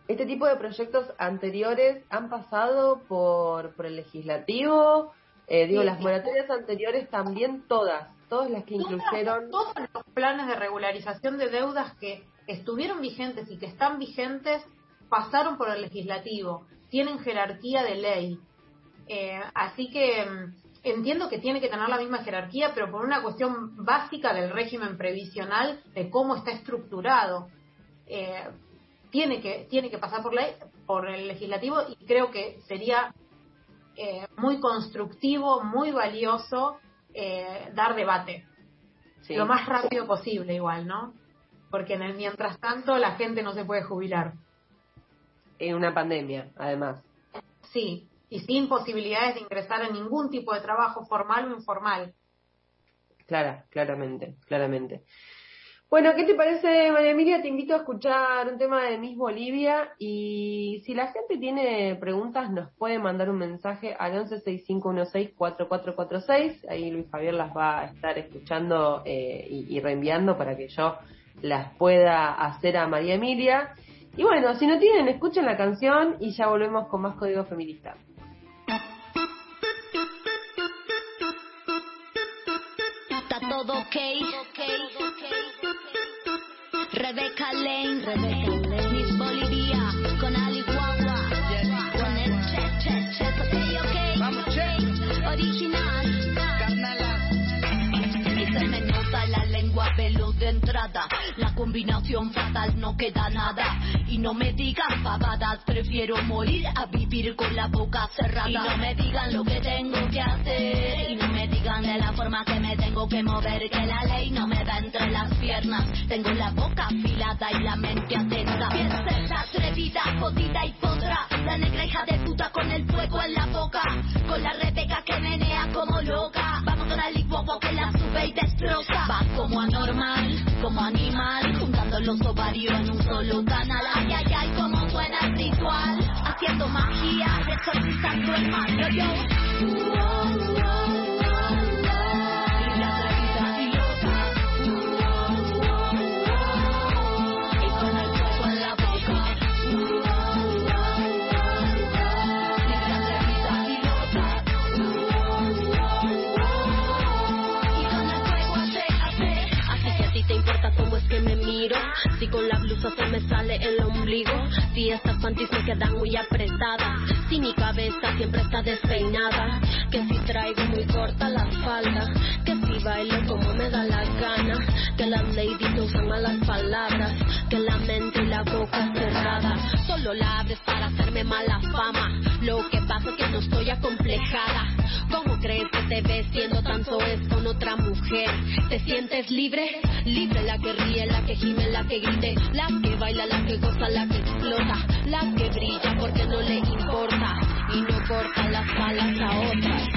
Este tipo de proyectos anteriores han pasado por, por el legislativo. Eh, digo, Sí, las sí. moratorias anteriores también todas, todas las que incluyeron. Todos los planes de regularización de deudas que estuvieron vigentes y que están vigentes pasaron por el legislativo, tienen jerarquía de ley. Eh, así que mm, entiendo que tiene que tener la misma jerarquía, pero por una cuestión básica del régimen previsional, de cómo está estructurado. Eh, tiene que tiene que pasar por ley por el legislativo y creo que sería eh, muy constructivo muy valioso eh, dar debate Sí. lo más rápido posible igual no porque en el mientras tanto la gente no se puede jubilar En una pandemia, además. sí y sin posibilidades de ingresar a ningún tipo de trabajo formal o informal clara, claramente, claramente. Bueno, ¿qué te parece, María Emilia? Te invito a escuchar un tema de Miss Bolivia y si la gente tiene preguntas nos puede mandar un mensaje al 1165164446. Ahí Luis Javier las va a estar escuchando eh, y, y reenviando para que yo las pueda hacer a María Emilia. Y bueno, si no tienen, escuchen la canción y ya volvemos con más Código Feminista. Está todo ok. Rebecca Lane, Miss Bolivia, con Ali Guagua, con el che, che, che, ok, ok, original. Y se me nota la lengua veloz de entrada, la combinación fatal no queda nada. Y no me digan pavadas, prefiero morir a vivir con la boca cerrada. Y no me digan lo que tengo que hacer, y no me digan de la forma que me tengo que mover, que la ley no me da entre las piernas. Tengo la boca afilada y la mente atenta. Piensa atrevida, jodida y podrá. La negra hija de puta con el fuego en la boca. Con la rebeca que menea como loca. Vamos con el licuopo que la sube y destroza. Va como anormal, como animal. Juntando los ovarios en un solo canal. Ay, ay, ay, como suena el ritual. Haciendo magia, exorcizando el mal. Yo, yo. Con la blusa se me sale el ombligo. Si estas panties me quedan muy apretadas. Si mi cabeza siempre está despeinada. Que si traigo muy corta la falda. Que si bailo como me da la gana. Que las ladies no usan malas palabras. Que la mente y la boca cerrada. Solo la abres para hacerme mala fama. Lo que pasa es que no estoy acomplejada. ¿Cómo crees que te ves siendo con otra ¿Te sientes libre? Libre la que ríe, la que gime, la que grite, la que baila, la que goza, la que explota, la que brilla porque no le importa y no corta las balas a otras.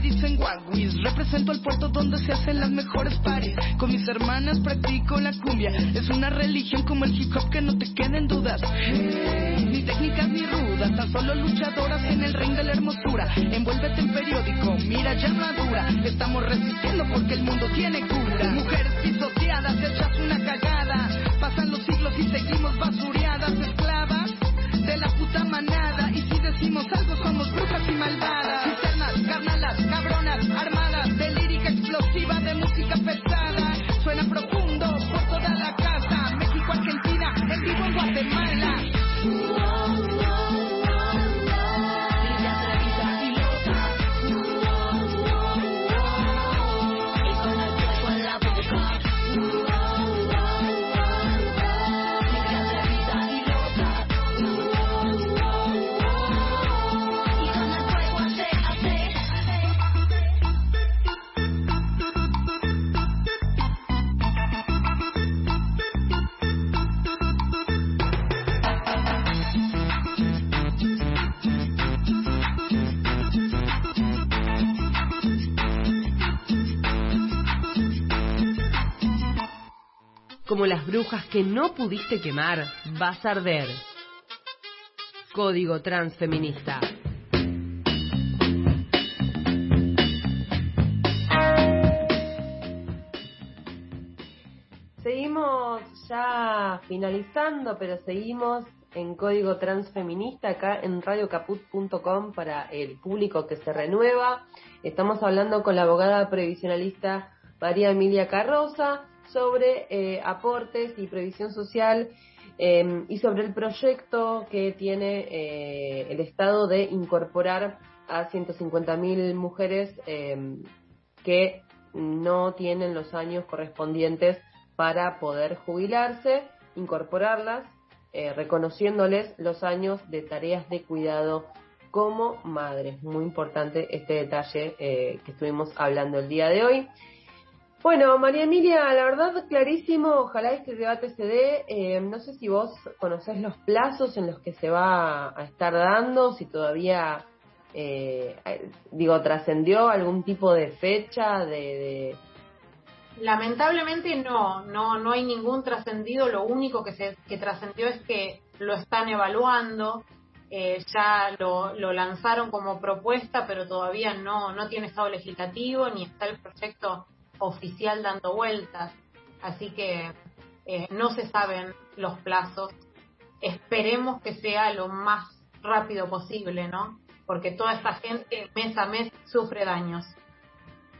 Dicen Guaguis. Represento el puerto donde se hacen las mejores pares. Con mis hermanas practico la cumbia. Es una religión como el hip hop que no te queden dudas. Ni técnicas ni rudas, tan solo luchadoras en el ring de la hermosura. Envuélvete en periódico, mira ya armadura. Estamos resistiendo porque el mundo tiene cura. Mujeres pisoteadas, hechas una cagada. Pasan los siglos y seguimos basureadas, esclavas de la puta manada. Y si decimos algo, somos brujas y malvadas. Como las brujas que no pudiste quemar, vas a arder. Código Transfeminista. Seguimos ya finalizando, pero seguimos en Código Transfeminista acá en radiocaput.com para el público que se renueva. Estamos hablando con la abogada previsionalista María Emilia Carroza sobre eh, aportes y previsión social eh, y sobre el proyecto que tiene eh, el Estado de incorporar a 150.000 mujeres eh, que no tienen los años correspondientes para poder jubilarse, incorporarlas eh, reconociéndoles los años de tareas de cuidado como madres. Muy importante este detalle eh, que estuvimos hablando el día de hoy. Bueno, María Emilia, la verdad clarísimo, ojalá este debate se dé. Eh, no sé si vos conocés los plazos en los que se va a estar dando, si todavía, eh, digo, trascendió algún tipo de fecha, de, de... Lamentablemente no, no, no hay ningún trascendido. Lo único que se que trascendió es que lo están evaluando. Eh, ya lo, lo lanzaron como propuesta, pero todavía no, no tiene estado legislativo ni está el proyecto oficial dando vueltas. Así que eh, no se saben los plazos. Esperemos que sea lo más rápido posible, ¿no? Porque toda esta gente mes a mes sufre daños.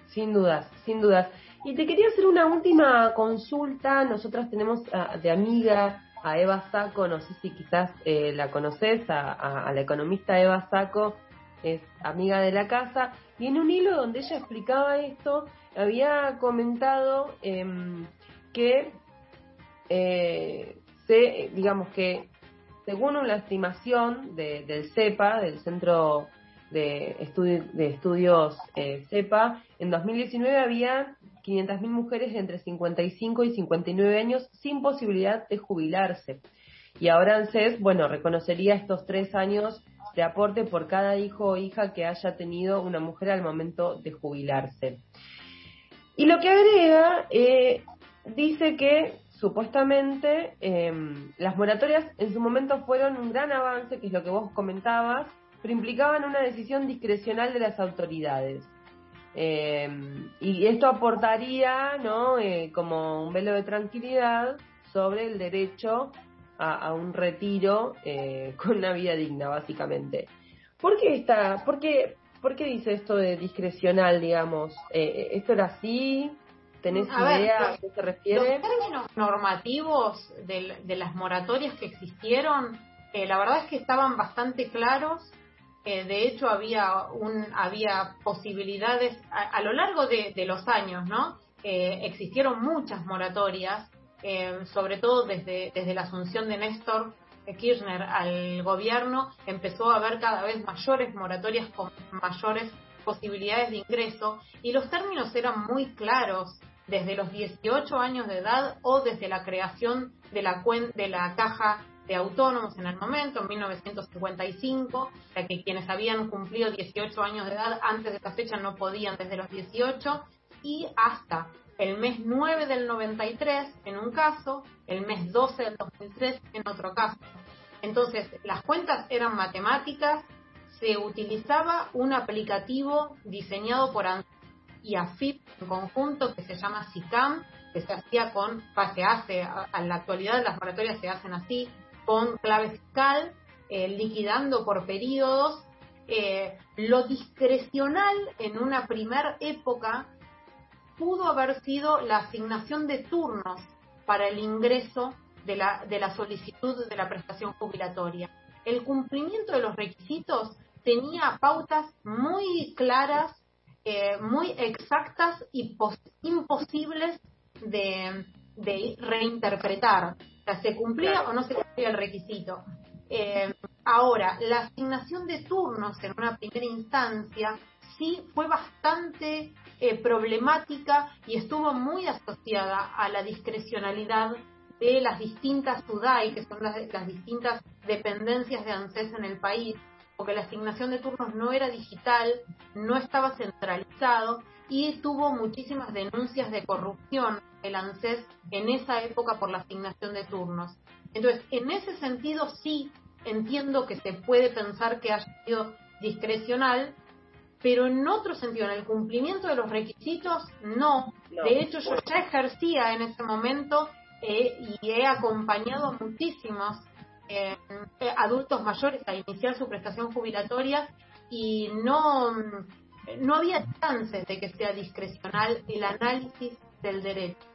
Sin dudas, sin dudas. Y te quería hacer una última consulta. Nosotras tenemos ah, de amiga a Eva Saco, no sé si quizás eh, la conoces, a, a- a la economista Eva Saco, es amiga de la casa, y en un hilo donde ella explicaba esto, había comentado em, que eh, se, digamos que según una estimación de- del CEPA, del Centro de, Estudi- de Estudios eh, CEPA, en 2019 había 500.000 mujeres entre 55 y 59 años sin posibilidad de jubilarse. Y ahora ANSES, bueno, reconocería estos tres años de aporte por cada hijo o hija que haya tenido una mujer al momento de jubilarse. Y lo que agrega, eh, dice que supuestamente eh, las moratorias en su momento fueron un gran avance, que es lo que vos comentabas, pero implicaban una decisión discrecional de las autoridades. Eh, y esto aportaría, ¿no? Eh, como un velo de tranquilidad sobre el derecho a, a un retiro eh, con una vida digna, básicamente. ¿Por qué está, por qué, por qué dice esto de discrecional, digamos? Eh, ¿Esto era así? ¿Tenés A ver, idea a qué se refiere? Los términos normativos del- de, las moratorias que existieron, eh, la verdad es que estaban bastante claros. Eh, de hecho, había un, había posibilidades a, a lo largo de, de los años, ¿no? Eh, existieron muchas moratorias, eh, sobre todo desde, desde la asunción de Néstor Kirchner al gobierno, empezó a haber cada vez mayores moratorias con mayores posibilidades de ingreso y los términos eran muy claros desde los 18 años de edad o desde la creación de la, cuen- de la caja de autónomos en el momento, en 1955, ya que quienes habían cumplido 18 años de edad antes de esa fecha no podían desde los 18, y hasta el mes 9 del 93 en un caso, el mes 12 del 2003 en otro caso. Entonces, las cuentas eran matemáticas, se utilizaba un aplicativo diseñado por ANSES y AFIP en conjunto que se llama SICAM, que se hacía con, se hace, a la actualidad las moratorias se hacen así, con clave fiscal, eh, liquidando por periodos. Eh, lo discrecional en una primer época pudo haber sido la asignación de turnos para el ingreso de la, de la solicitud de la prestación jubilatoria. El cumplimiento de los requisitos tenía pautas muy claras, eh, muy exactas y pos- imposibles de, de reinterpretar. O sea, se cumplía o no se cumplía el requisito. Eh, ahora, la asignación de turnos en una primera instancia sí fue bastante eh, problemática y estuvo muy asociada a la discrecionalidad de las distintas SUDAI, que son las, distintas dependencias de ANSES en el país, porque la asignación de turnos no era digital, no estaba centralizado y tuvo muchísimas denuncias de corrupción el ANSES en esa época por la asignación de turnos. Entonces, en ese sentido sí entiendo que se puede pensar que haya sido discrecional, pero en otro sentido, en el cumplimiento de los requisitos, no. No. De hecho, yo ya ejercía en ese momento eh, y he acompañado a muchísimos eh, eh, adultos mayores a iniciar su prestación jubilatoria y no, no había chances de que sea discrecional el análisis del derecho.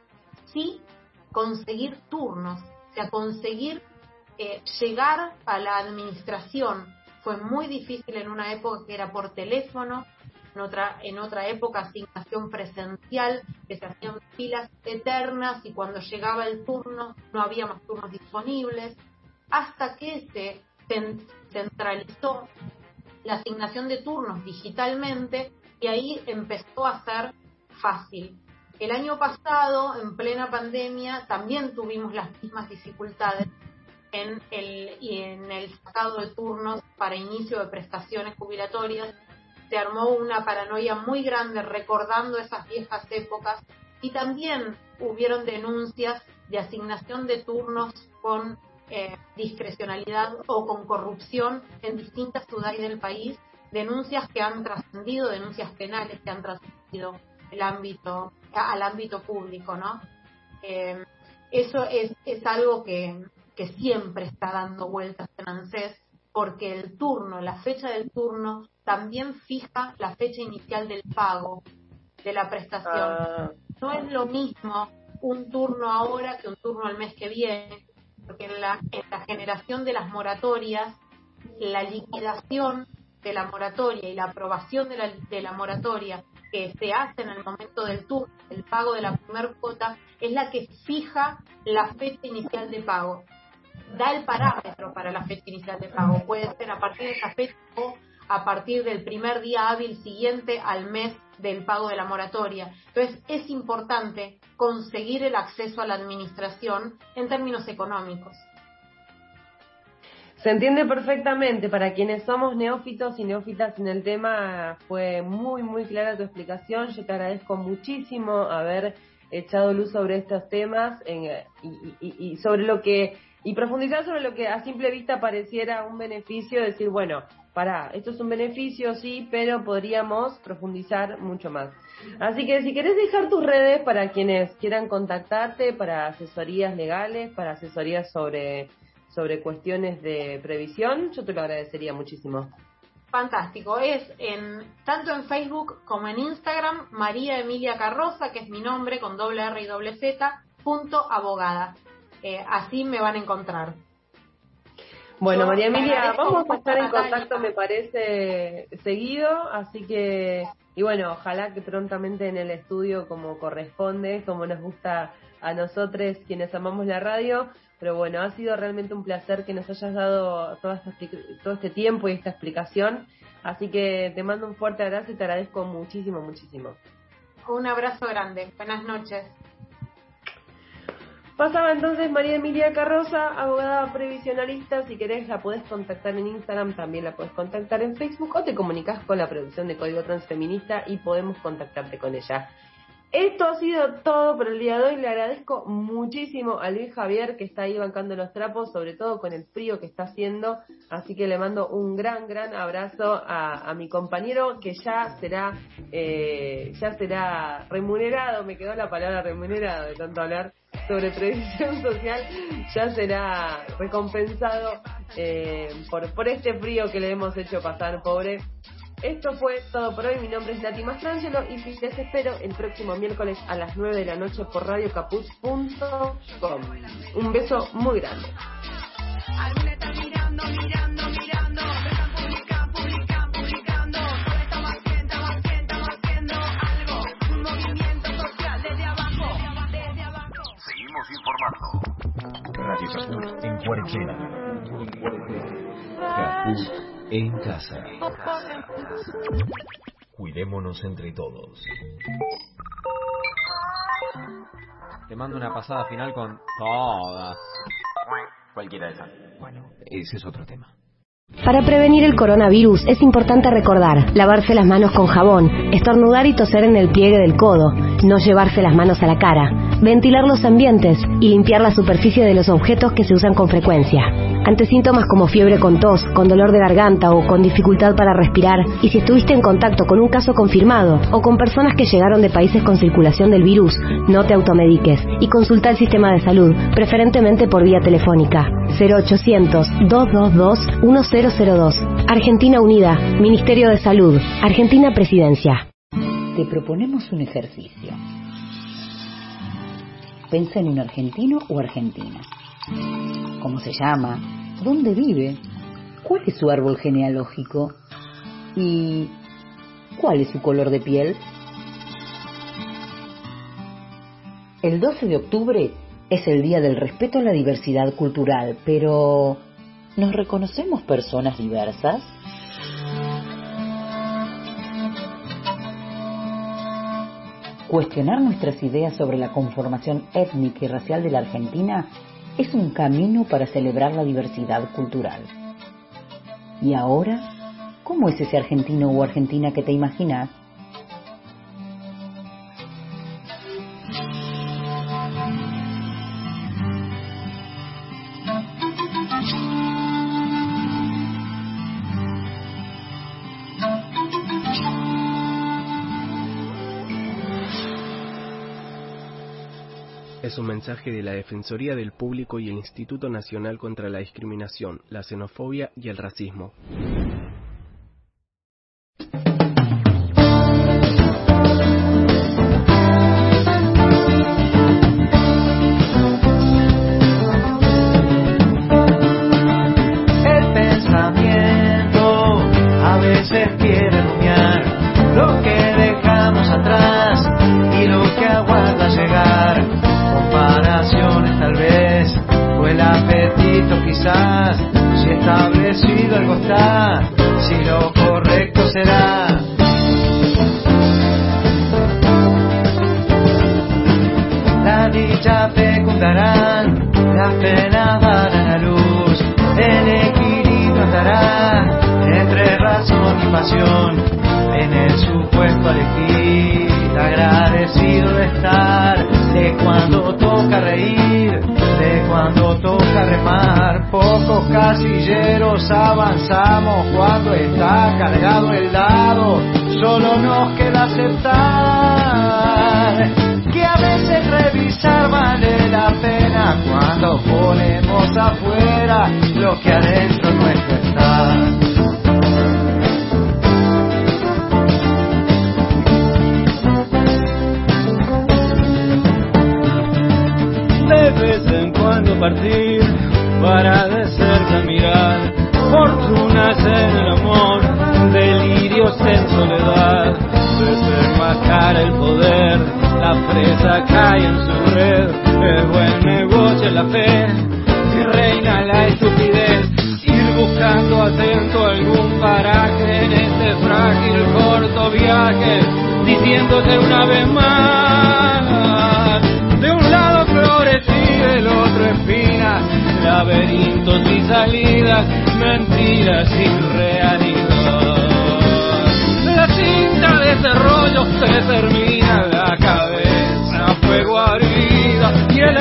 Sí, conseguir turnos, o sea, conseguir eh, llegar a la administración fue muy difícil en una época que era por teléfono, en otra, en otra época asignación presencial, que se hacían filas eternas y cuando llegaba el turno no había más turnos disponibles. hasta que se cen- centralizó la asignación de turnos digitalmente y ahí empezó a ser fácil. El año pasado, en plena pandemia, también tuvimos las mismas dificultades en el, y en el sacado de turnos para inicio de prestaciones jubilatorias. Se armó una paranoia muy grande recordando esas viejas épocas y también hubieron denuncias de asignación de turnos con eh, discrecionalidad o con corrupción en distintas ciudades del país, denuncias que han trascendido, denuncias penales que han trascendido el ámbito, al ámbito público, ¿no? Eh, eso es, es algo que, que siempre está dando vueltas en ANSES, porque el turno, la fecha del turno, también fija la fecha inicial del pago de la prestación. Ah. No es lo mismo un turno ahora que un turno al mes que viene, porque en la, en la generación de las moratorias, la liquidación de la moratoria y la aprobación de la, de la moratoria que se hace en el momento del turno, el pago de la primer cuota, es la que fija la fecha inicial de pago. Da el parámetro para la fecha inicial de pago. Puede ser a partir de esa fecha o a partir del primer día hábil siguiente al mes del pago de la moratoria. Entonces, es importante conseguir el acceso a la administración en términos económicos. Se entiende perfectamente. Para quienes somos neófitos y neófitas en el tema, fue muy, muy clara tu explicación. Yo te agradezco muchísimo haber echado luz sobre estos temas en- y, y- y sobre lo que y profundizar sobre lo que a simple vista pareciera un beneficio, decir, bueno, para, esto es un beneficio, sí, pero podríamos profundizar mucho más. Así que si querés dejar tus redes para quienes quieran contactarte, para asesorías legales, para asesorías sobre, sobre cuestiones de previsión, yo te lo agradecería muchísimo. Fantástico. Es en tanto en Facebook como en Instagram, María Emilia Carroza, que es mi nombre, con doble R y doble Z, punto abogada. Eh, así me van a encontrar. Bueno, María Emilia, vamos a estar en contacto, me parece, seguido, así que, y bueno, ojalá que prontamente en el estudio, como corresponde, como nos gusta a nosotros quienes amamos la radio, pero bueno, ha sido realmente un placer que nos hayas dado toda esta expli- todo este tiempo y esta explicación, así que te mando un fuerte abrazo y te agradezco muchísimo, muchísimo. Un abrazo grande. Buenas noches. Pasaba entonces María Emilia Carroza, abogada previsionalista. Si querés, la podés contactar en Instagram, también la podés contactar en Facebook o te comunicas con la producción de Código Transfeminista y podemos contactarte con ella. Esto ha sido todo por el día de hoy. Le agradezco muchísimo a Luis Javier que está ahí bancando los trapos, sobre todo con el frío que está haciendo. Así que le mando un gran, gran abrazo a, a mi compañero que ya será, eh, ya será remunerado. Me quedó la palabra remunerado de tanto hablar sobre previsión social. Ya será recompensado eh, por, por este frío que le hemos hecho pasar, pobre. Esto fue todo por hoy. Mi nombre es Nati Mastrangelo y les espero el próximo miércoles a las 9 de la noche por radiocaput.com. Un beso muy grande. Informando. Radio Caput en cuarentena. Caput en casa. Cuidémonos entre todos. Te mando una pasada final con todas. Cualquiera de esas. Bueno, ese es otro tema. Para prevenir el coronavirus es importante recordar lavarse las manos con jabón, estornudar y toser en el pliegue del codo, no llevarse las manos a la cara, ventilar los ambientes y limpiar la superficie de los objetos que se usan con frecuencia. Ante síntomas como fiebre con tos, con dolor de garganta o con dificultad para respirar, y si estuviste en contacto con un caso confirmado o con personas que llegaron de países con circulación del virus, no te automediques y consulta el sistema de salud, preferentemente por vía telefónica. 0800-222-1002. Argentina Unida, Ministerio de Salud, Argentina Presidencia. Te proponemos un ejercicio. Pensa en un argentino o argentina. ¿Cómo se llama? ¿Dónde vive? ¿Cuál es su árbol genealógico? ¿Y cuál es su color de piel? El 12 de octubre es el Día del Respeto a la Diversidad Cultural, pero ¿nos reconocemos personas diversas? Cuestionar nuestras ideas sobre la conformación étnica y racial de la Argentina es un camino para celebrar la diversidad cultural. ¿Y ahora? ¿Cómo es ese argentino o argentina que te imaginas? Mensaje de la Defensoría del Público y el Instituto Nacional contra la Discriminación, la Xenofobia y el Racismo. Cuando toca remar, pocos casilleros avanzamos cuando está cargado el dado, solo nos queda aceptar que a veces revisar vale la pena cuando ponemos afuera lo que adentro nuestro está. Cuando partir para de cerca mirar. Fortunas en el amor, delirios en soledad, desenmascar el poder, la presa cae en su red, es buen negocio la fe, si reina la estupidez, ir buscando atento algún paraje en este frágil corto viaje, diciéndote una vez más, laberintos y salidas, mentiras y realidad. La cinta de este rollo se termina, la cabeza fuego herida y el